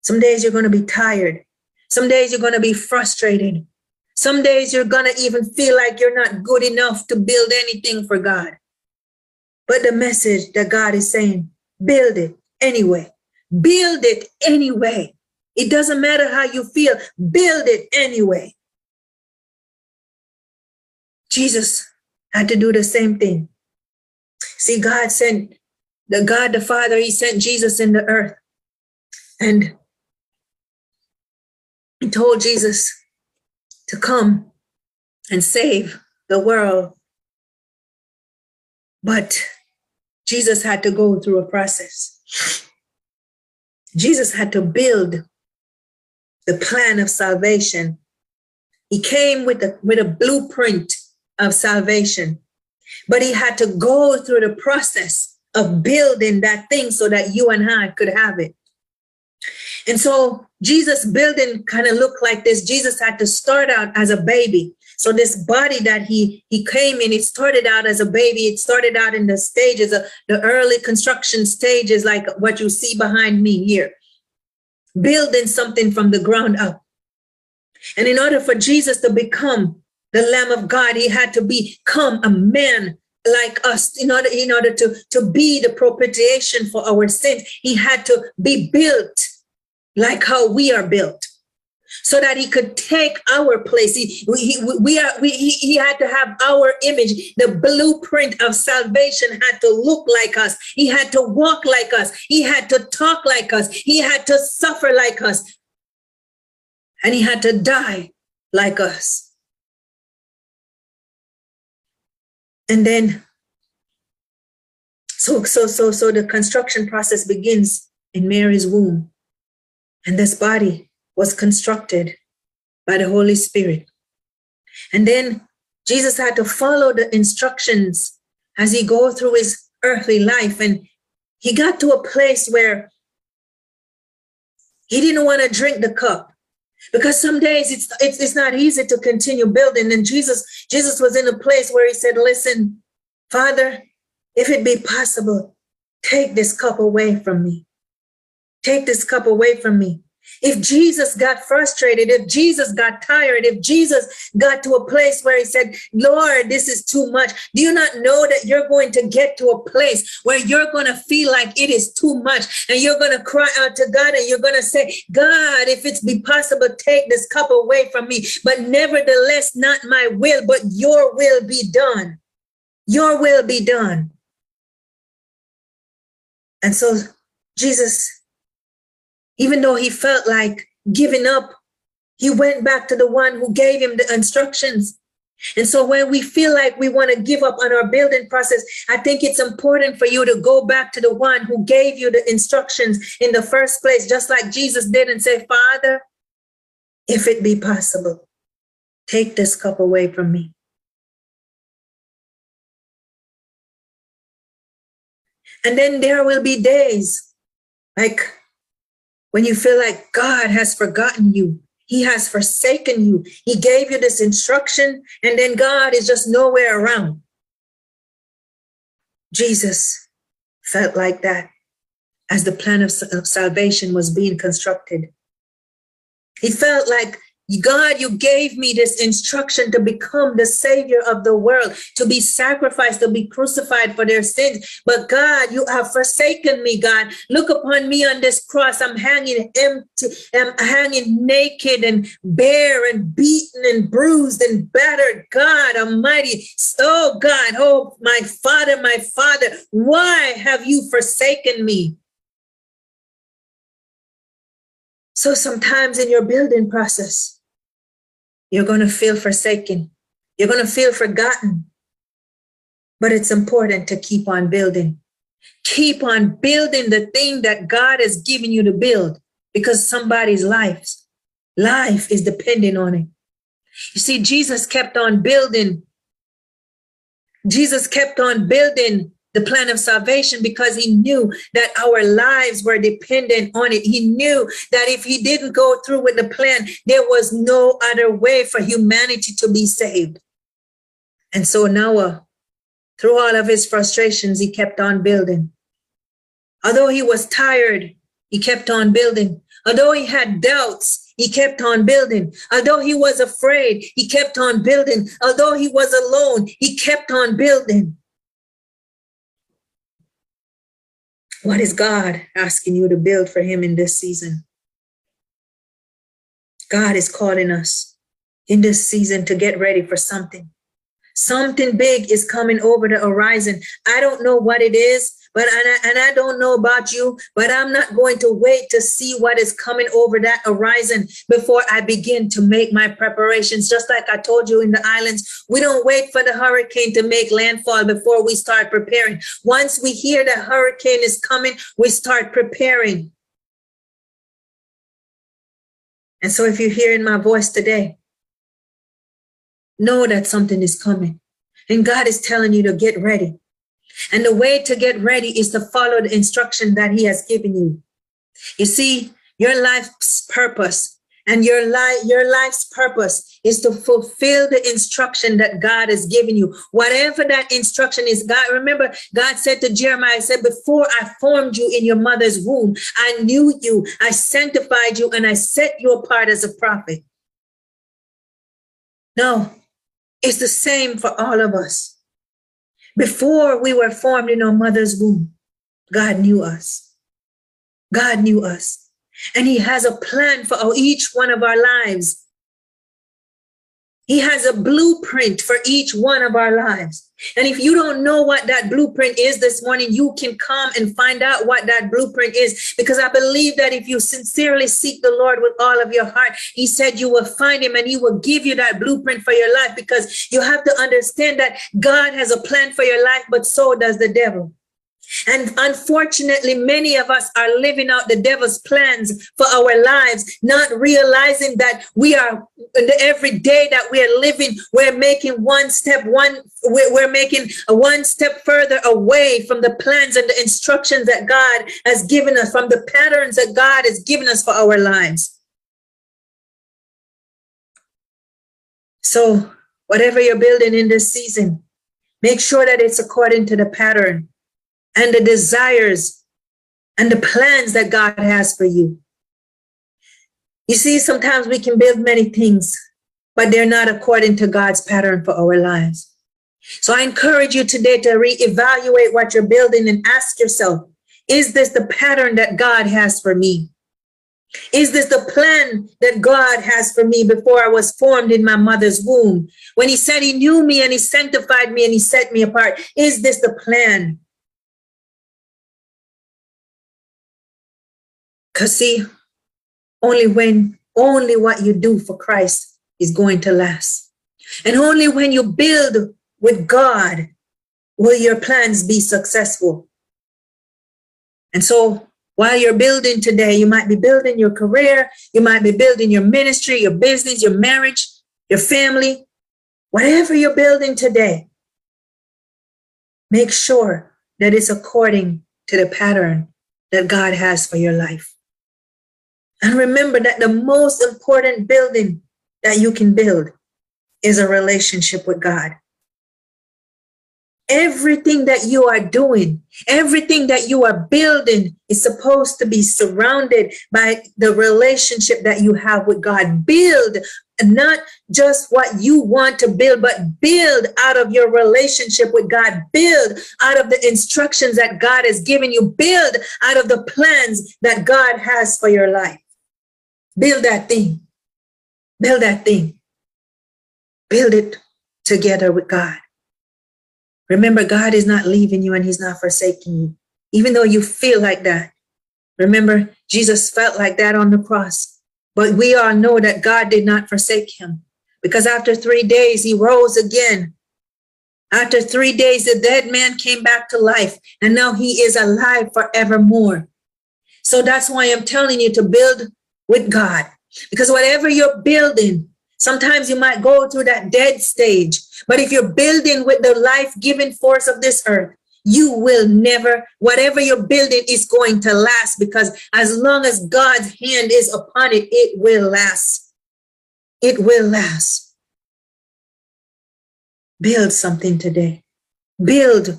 some days you're going to be tired. Some days you're going to be frustrated. Some days you're going to even feel like you're not good enough to build anything for God. But the message that God is saying, build it anyway. Build it anyway. It doesn't matter how you feel, build it anyway. Jesus had to do the same thing. See, God sent the God the Father, He sent Jesus in the earth. And he told Jesus to come and save the world. But Jesus had to go through a process. Jesus had to build the plan of salvation. He came with a, with a blueprint of salvation, but he had to go through the process of building that thing so that you and I could have it. And so Jesus building kind of looked like this. Jesus had to start out as a baby. So this body that he he came in, it started out as a baby. It started out in the stages of the early construction stages, like what you see behind me here, building something from the ground up. And in order for Jesus to become the Lamb of God, he had to become a man like us in order in order to to be the propitiation for our sins. He had to be built like how we are built so that he could take our place. He, we, we are, we, he, he had to have our image. The blueprint of salvation had to look like us. He had to walk like us. He had to talk like us. He had to suffer like us. And he had to die like us. And then, so, so, so, so the construction process begins in Mary's womb. And this body was constructed by the Holy Spirit. And then Jesus had to follow the instructions as he go through his earthly life. And he got to a place where he didn't want to drink the cup because some days it's, it's, it's not easy to continue building. And Jesus, Jesus was in a place where he said, listen, Father, if it be possible, take this cup away from me. Take this cup away from me. If Jesus got frustrated, if Jesus got tired, if Jesus got to a place where he said, Lord, this is too much, do you not know that you're going to get to a place where you're going to feel like it is too much and you're going to cry out to God and you're going to say, God, if it's be possible, take this cup away from me. But nevertheless, not my will, but your will be done. Your will be done. And so Jesus even though he felt like giving up, he went back to the one who gave him the instructions. And so when we feel like we want to give up on our building process, I think it's important for you to go back to the one who gave you the instructions in the first place, just like Jesus did, and say, Father, if it be possible, take this cup away from me. And then there will be days like when you feel like God has forgotten you, He has forsaken you, He gave you this instruction, and then God is just nowhere around. Jesus felt like that as the plan of, salvation was being constructed. He felt like God, you gave me this instruction to become the savior of the world, to be sacrificed, to be crucified for their sins. But God, you have forsaken me, God. Look upon me on this cross. I'm hanging empty, I'm hanging naked and bare and beaten and bruised and battered. God Almighty. Oh God, oh my Father, my Father, why have you forsaken me? So sometimes in your building process, you're going to feel forsaken. You're going to feel forgotten. But it's important to keep on building. Keep on building the thing that God has given you to build because somebody's life, Life is depending on it. You see, Jesus kept on building. Jesus kept on building the plan of salvation because he knew that our lives were dependent on it. He knew that if he didn't go through with the plan, there was no other way for humanity to be saved. And so Noah, through all of his frustrations, he kept on building. Although he was tired, he kept on building. Although he had doubts, he kept on building. Although he was afraid, he kept on building. Although he was alone, he kept on building. What is God asking you to build for him in this season? God is calling us in this season to get ready for something. Something big is coming over the horizon. I don't know what it is, but and I, and I don't know about you, but I'm not going to wait to see what is coming over that horizon before I begin to make my preparations. Just like I told you in the islands, we don't wait for the hurricane to make landfall before we start preparing. Once we hear the hurricane is coming, we start preparing. And so if you're hearing my voice today, know that something is coming. And God is telling you to get ready. And the way to get ready is to follow the instruction that he has given you. You see, your life's purpose and your life your life's purpose is to fulfill the instruction that God has given you. Whatever that instruction is, God remember God said to Jeremiah, I said, before I formed you in your mother's womb, I knew you, I sanctified you, and I set you apart as a prophet. No, it's the same for all of us. Before we were formed in our mother's womb, God knew us. God knew us. And He has a plan for each one of our lives. He has a blueprint for each one of our lives. And if you don't know what that blueprint is this morning, you can come and find out what that blueprint is. Because I believe that if you sincerely seek the Lord with all of your heart, He said you will find Him and He will give you that blueprint for your life. Because you have to understand that God has a plan for your life, but so does the devil. And unfortunately, many of us are living out the devil's plans for our lives, not realizing that we are every day that we are living, we're making one step, one, we're making one step further away from the plans and the instructions that God has given us, from the patterns that God has given us for our lives. So, whatever you're building in this season, make sure that it's according to the pattern and the desires and the plans that God has for you. You see, sometimes we can build many things, but they're not according to God's pattern for our lives. So I encourage you today to reevaluate what you're building and ask yourself, is this the pattern that God has for me? Is this the plan that God has for me before I was formed in my mother's womb? When he said he knew me and he sanctified me and he set me apart, is this the plan? Because see, only when, only what you do for Christ is going to last. And only when you build with God will your plans be successful. And so while you're building today, you might be building your career, you might be building your ministry, your business, your marriage, your family, whatever you're building today. Make sure that it's according to the pattern that God has for your life. And remember that the most important building that you can build is a relationship with God. Everything that you are doing, everything that you are building is supposed to be surrounded by the relationship that you have with God. Build not just what you want to build, but build out of your relationship with God. Build out of the instructions that God has given you. Build out of the plans that God has for your life. Build that thing. Build that thing. Build it together with God. Remember, God is not leaving you and He's not forsaking you, even though you feel like that. Remember, Jesus felt like that on the cross. But we all know that God did not forsake him because after three days, he rose again. After three days, the dead man came back to life, and now he is alive forevermore. So that's why I'm telling you to build with God. Because whatever you're building, sometimes you might go through that dead stage. But if you're building with the life giving force of this earth, you will never, whatever you're building is going to last because as long as God's hand is upon it, it will last. It will last. Build something today. Build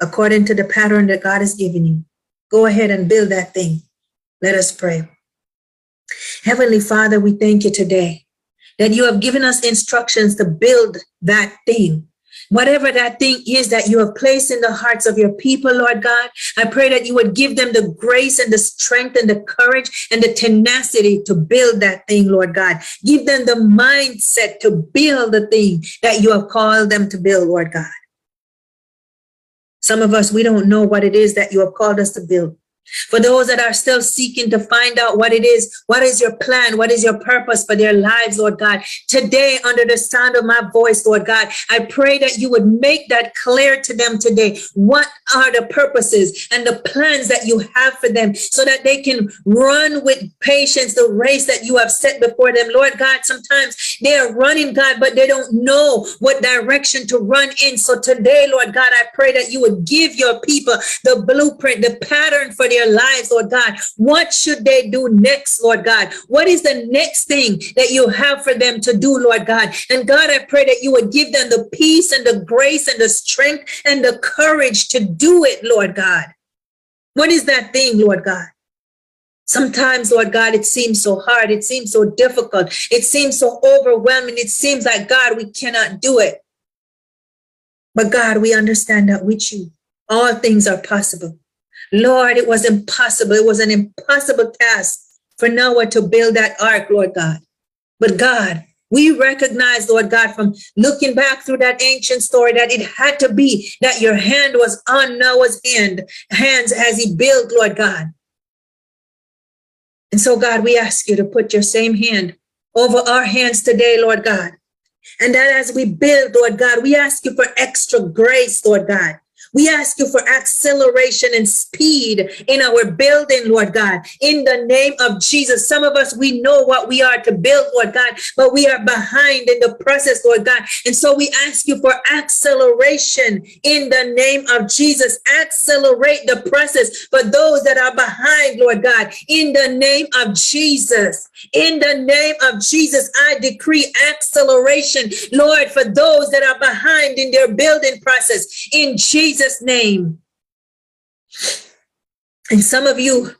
according to the pattern that God has given you. Go ahead and build that thing. Let us pray. Heavenly Father, we thank you today that you have given us instructions to build that thing Whatever that thing is that you have placed in the hearts of your people, Lord God, I pray that you would give them the grace and the strength and the courage and the tenacity to build that thing, Lord God. Give them the mindset to build the thing that you have called them to build, Lord God. Some of us, we don't know what it is that you have called us to build. For those that are still seeking to find out what it is, what is your plan, what is your purpose for their lives, Lord God. Today, under the sound of my voice, Lord God, I pray that you would make that clear to them today. What are the purposes and the plans that you have for them so that they can run with patience the race that you have set before them? Lord God, sometimes they are running, God, but they don't know what direction to run in. So today, Lord God, I pray that you would give your people the blueprint, the pattern for their lives, Lord God. What should they do next, Lord God? What is the next thing that you have for them to do, Lord God? And God, I pray that you would give them the peace and the grace and the strength and the courage to do it, Lord God. What is that thing, Lord God? Sometimes, Lord God, it seems so hard. It seems so difficult. It seems so overwhelming. It seems like, God, we cannot do it. But God, we understand that with you, all things are possible. Lord, it was impossible. It was an impossible task for Noah to build that ark, Lord God. But God, we recognize, Lord God, from looking back through that ancient story that it had to be that your hand was on Noah's hand, hands as he built, Lord God. And so, God, we ask you to put your same hand over our hands today, Lord God. And that as we build, Lord God, we ask you for extra grace, Lord God. We ask you for acceleration and speed in our building, Lord God, in the name of Jesus. Some of us, we know what we are to build, Lord God, but we are behind in the process, Lord God. And so we ask you for acceleration in the name of Jesus. Accelerate the process for those that are behind, Lord God, in the name of Jesus. In the name of Jesus, I decree acceleration, Lord, for those that are behind in their building process. In Jesus' name. And some of you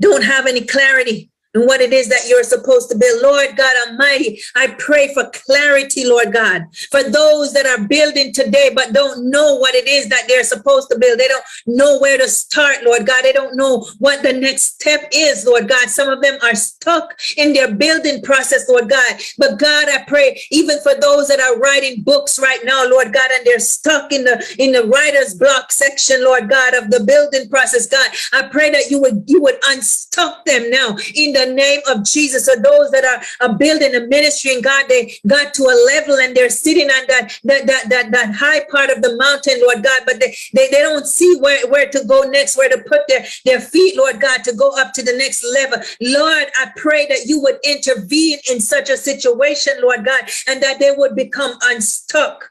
don't have any clarity and what it is that you're supposed to build. Lord God Almighty, I pray for clarity, Lord God, for those that are building today but don't know what it is that they're supposed to build. They don't know where to start, Lord God. They don't know what the next step is, Lord God. Some of them are stuck in their building process, Lord God. But God, I pray even for those that are writing books right now, Lord God, and they're stuck in the in the writer's block section, Lord God, of the building process, God. I pray that you would you would unstuck them now in the name of Jesus. So those that are, are building a ministry and God, they got to a level and they're sitting on that that that that, that high part of the mountain, Lord God, but they, they, they don't see where, where to go next, where to put their, their feet, Lord God, to go up to the next level. Lord, I pray that you would intervene in such a situation, Lord God, and that they would become unstuck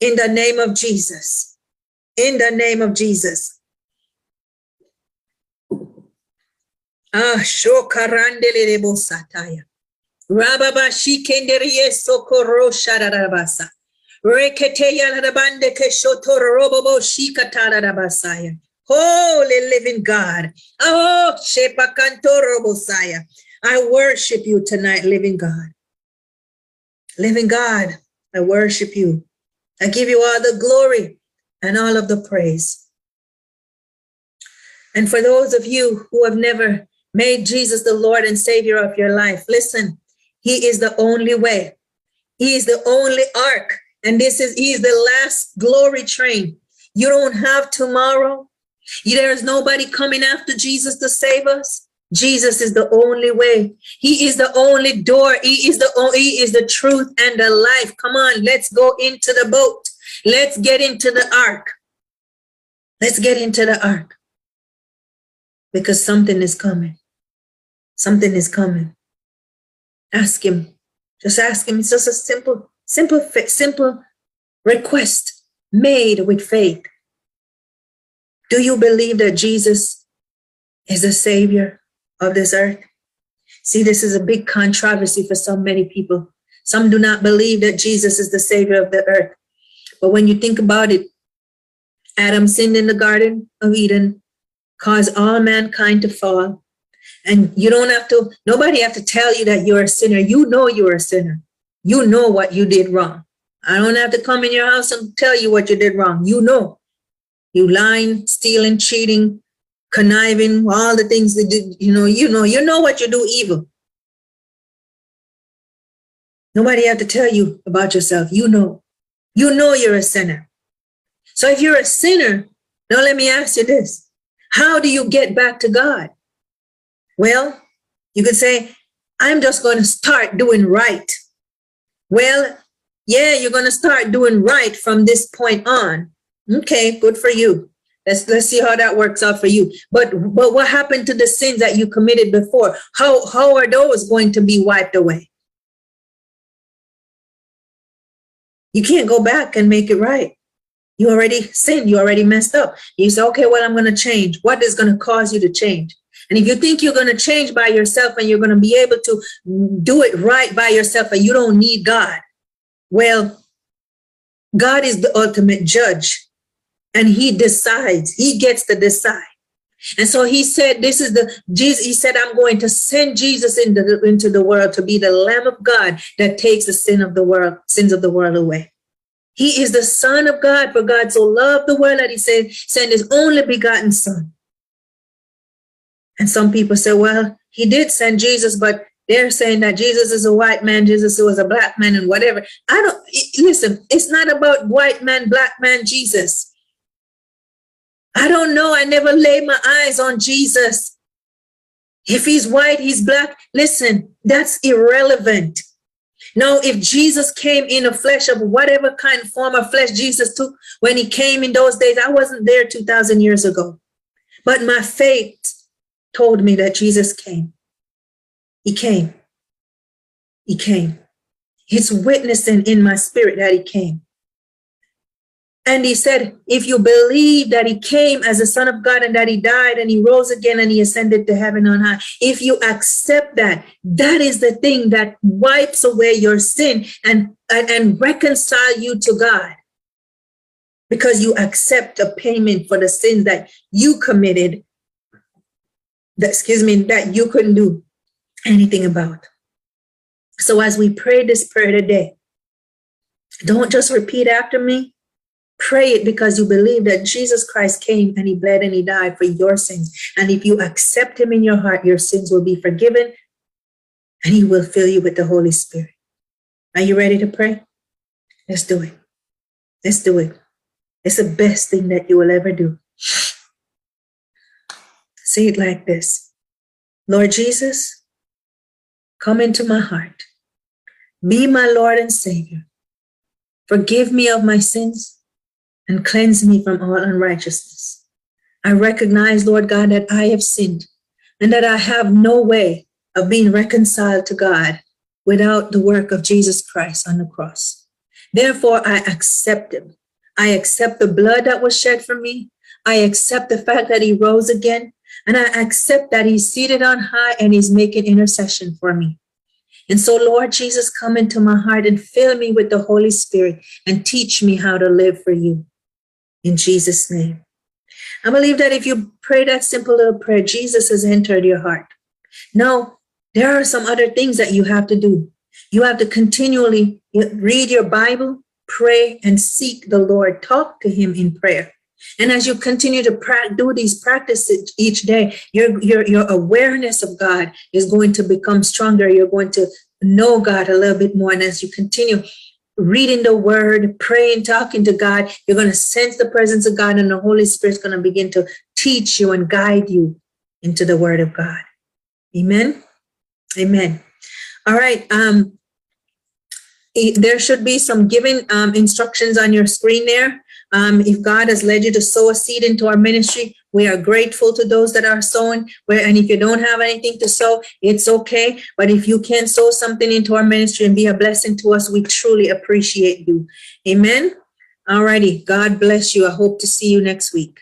in the name of Jesus. In the name of Jesus. Ah, shokarandele rebo sataya. Rababa shikenderiye sokoro shararabasa. Reketeya larabande keshoto robobo shikatara rabasaya. Holy living God. Oh, shepakanto robosaya. I worship you tonight, living God. Living God, I worship you. I give you all the glory and all of the praise. And for those of you who have never made Jesus the Lord and Savior of your life. Listen, He is the only way. He is the only ark. And this is, He is the last glory train. You don't have tomorrow. There is nobody coming after Jesus to save us. Jesus is the only way. He is the only door. He is the only, he is the truth and the life. Come on, let's go into the boat. Let's get into the ark. Let's get into the ark. Because something is coming. Something is coming. Ask him. Just ask him. It's just a simple, simple, simple request made with faith. Do you believe that Jesus is the savior of this earth? See, this is a big controversy for so many people. Some do not believe that Jesus is the savior of the earth. But when you think about it, Adam sinned in the Garden of Eden, caused all mankind to fall. And you don't have to, nobody have to tell you that you're a sinner. You know you're a sinner. You know what you did wrong. I don't have to come in your house and tell you what you did wrong. You know. You lying, stealing, cheating, conniving, all the things that did, you know, you know, you know what you do evil. Nobody have to tell you about yourself. You know. You know you're a sinner. So if you're a sinner, now let me ask you this. How do you get back to God? Well, you could say, I'm just going to start doing right. Well, yeah, you're going to start doing right from this point on. Okay, good for you. Let's let's see how that works out for you. But but what happened to the sins that you committed before? How how are those going to be wiped away? You can't go back and make it right. You already sinned. You already messed up. You say, okay, well, I'm going to change. What is going to cause you to change? And if you think you're going to change by yourself and you're going to be able to do it right by yourself and you don't need God, well, God is the ultimate judge and he decides, he gets to decide. And so he said, This is the Jesus. He said, I'm going to send Jesus into the, into the world to be the Lamb of God that takes the sin of the world, sins of the world away. He is the Son of God, for God so loved the world that he said, send his only begotten Son. And some people say, well, he did send Jesus, but they're saying that Jesus is a white man, Jesus was a black man, and whatever. I don't listen, it's not about white man, black man, Jesus. I don't know. I never laid my eyes on Jesus. If he's white, he's black. Listen, that's irrelevant. No, if Jesus came in a flesh of whatever kind of form of flesh Jesus took when he came in those days, I wasn't there 2,000 years ago. But my faith told me that Jesus came. He came. He came. He's witnessing in my spirit that he came. And he said, if you believe that he came as a son of God and that he died and he rose again and he ascended to heaven on high, if you accept that, that is the thing that wipes away your sin and, and, and reconcile you to God. Because you accept a payment for the sins that you committed, that, excuse me, that you couldn't do anything about. So as we pray this prayer today, don't just repeat after me Pray it because you believe that Jesus Christ came and he bled and he died for your sins. And if you accept him in your heart, your sins will be forgiven and he will fill you with the Holy Spirit. Are you ready to pray? Let's do it. Let's do it. It's the best thing that you will ever do. Say it like this Lord Jesus, come into my heart. Be my Lord and Savior. Forgive me of my sins and cleanse me from all unrighteousness. I recognize, Lord God, that I have sinned and that I have no way of being reconciled to God without the work of Jesus Christ on the cross. Therefore, I accept him. I accept the blood that was shed for me. I accept the fact that he rose again. And I accept that he's seated on high and he's making intercession for me. And so, Lord Jesus, come into my heart and fill me with the Holy Spirit and teach me how to live for you in Jesus' name. I believe that if you pray that simple little prayer, Jesus has entered your heart. Now, there are some other things that you have to do. You have to continually read your Bible, pray, and seek the Lord. Talk to Him in prayer. And as you continue to do these practices each day, your, your, your awareness of God is going to become stronger. You're going to know God a little bit more. And as you continue reading the word, praying, talking to God, you're going to sense the presence of God, and the Holy Spirit's going to begin to teach you and guide you into the word of God. Amen. Amen. All right. Um, there should be some giving um, instructions on your screen there. Um, if God has led you to sow a seed into our ministry, We are grateful to those that are sowing. Where and if you don't have anything to sow, it's okay. But if you can sow something into our ministry and be a blessing to us, we truly appreciate you. Amen. Alrighty. God bless you. I hope to see you next week.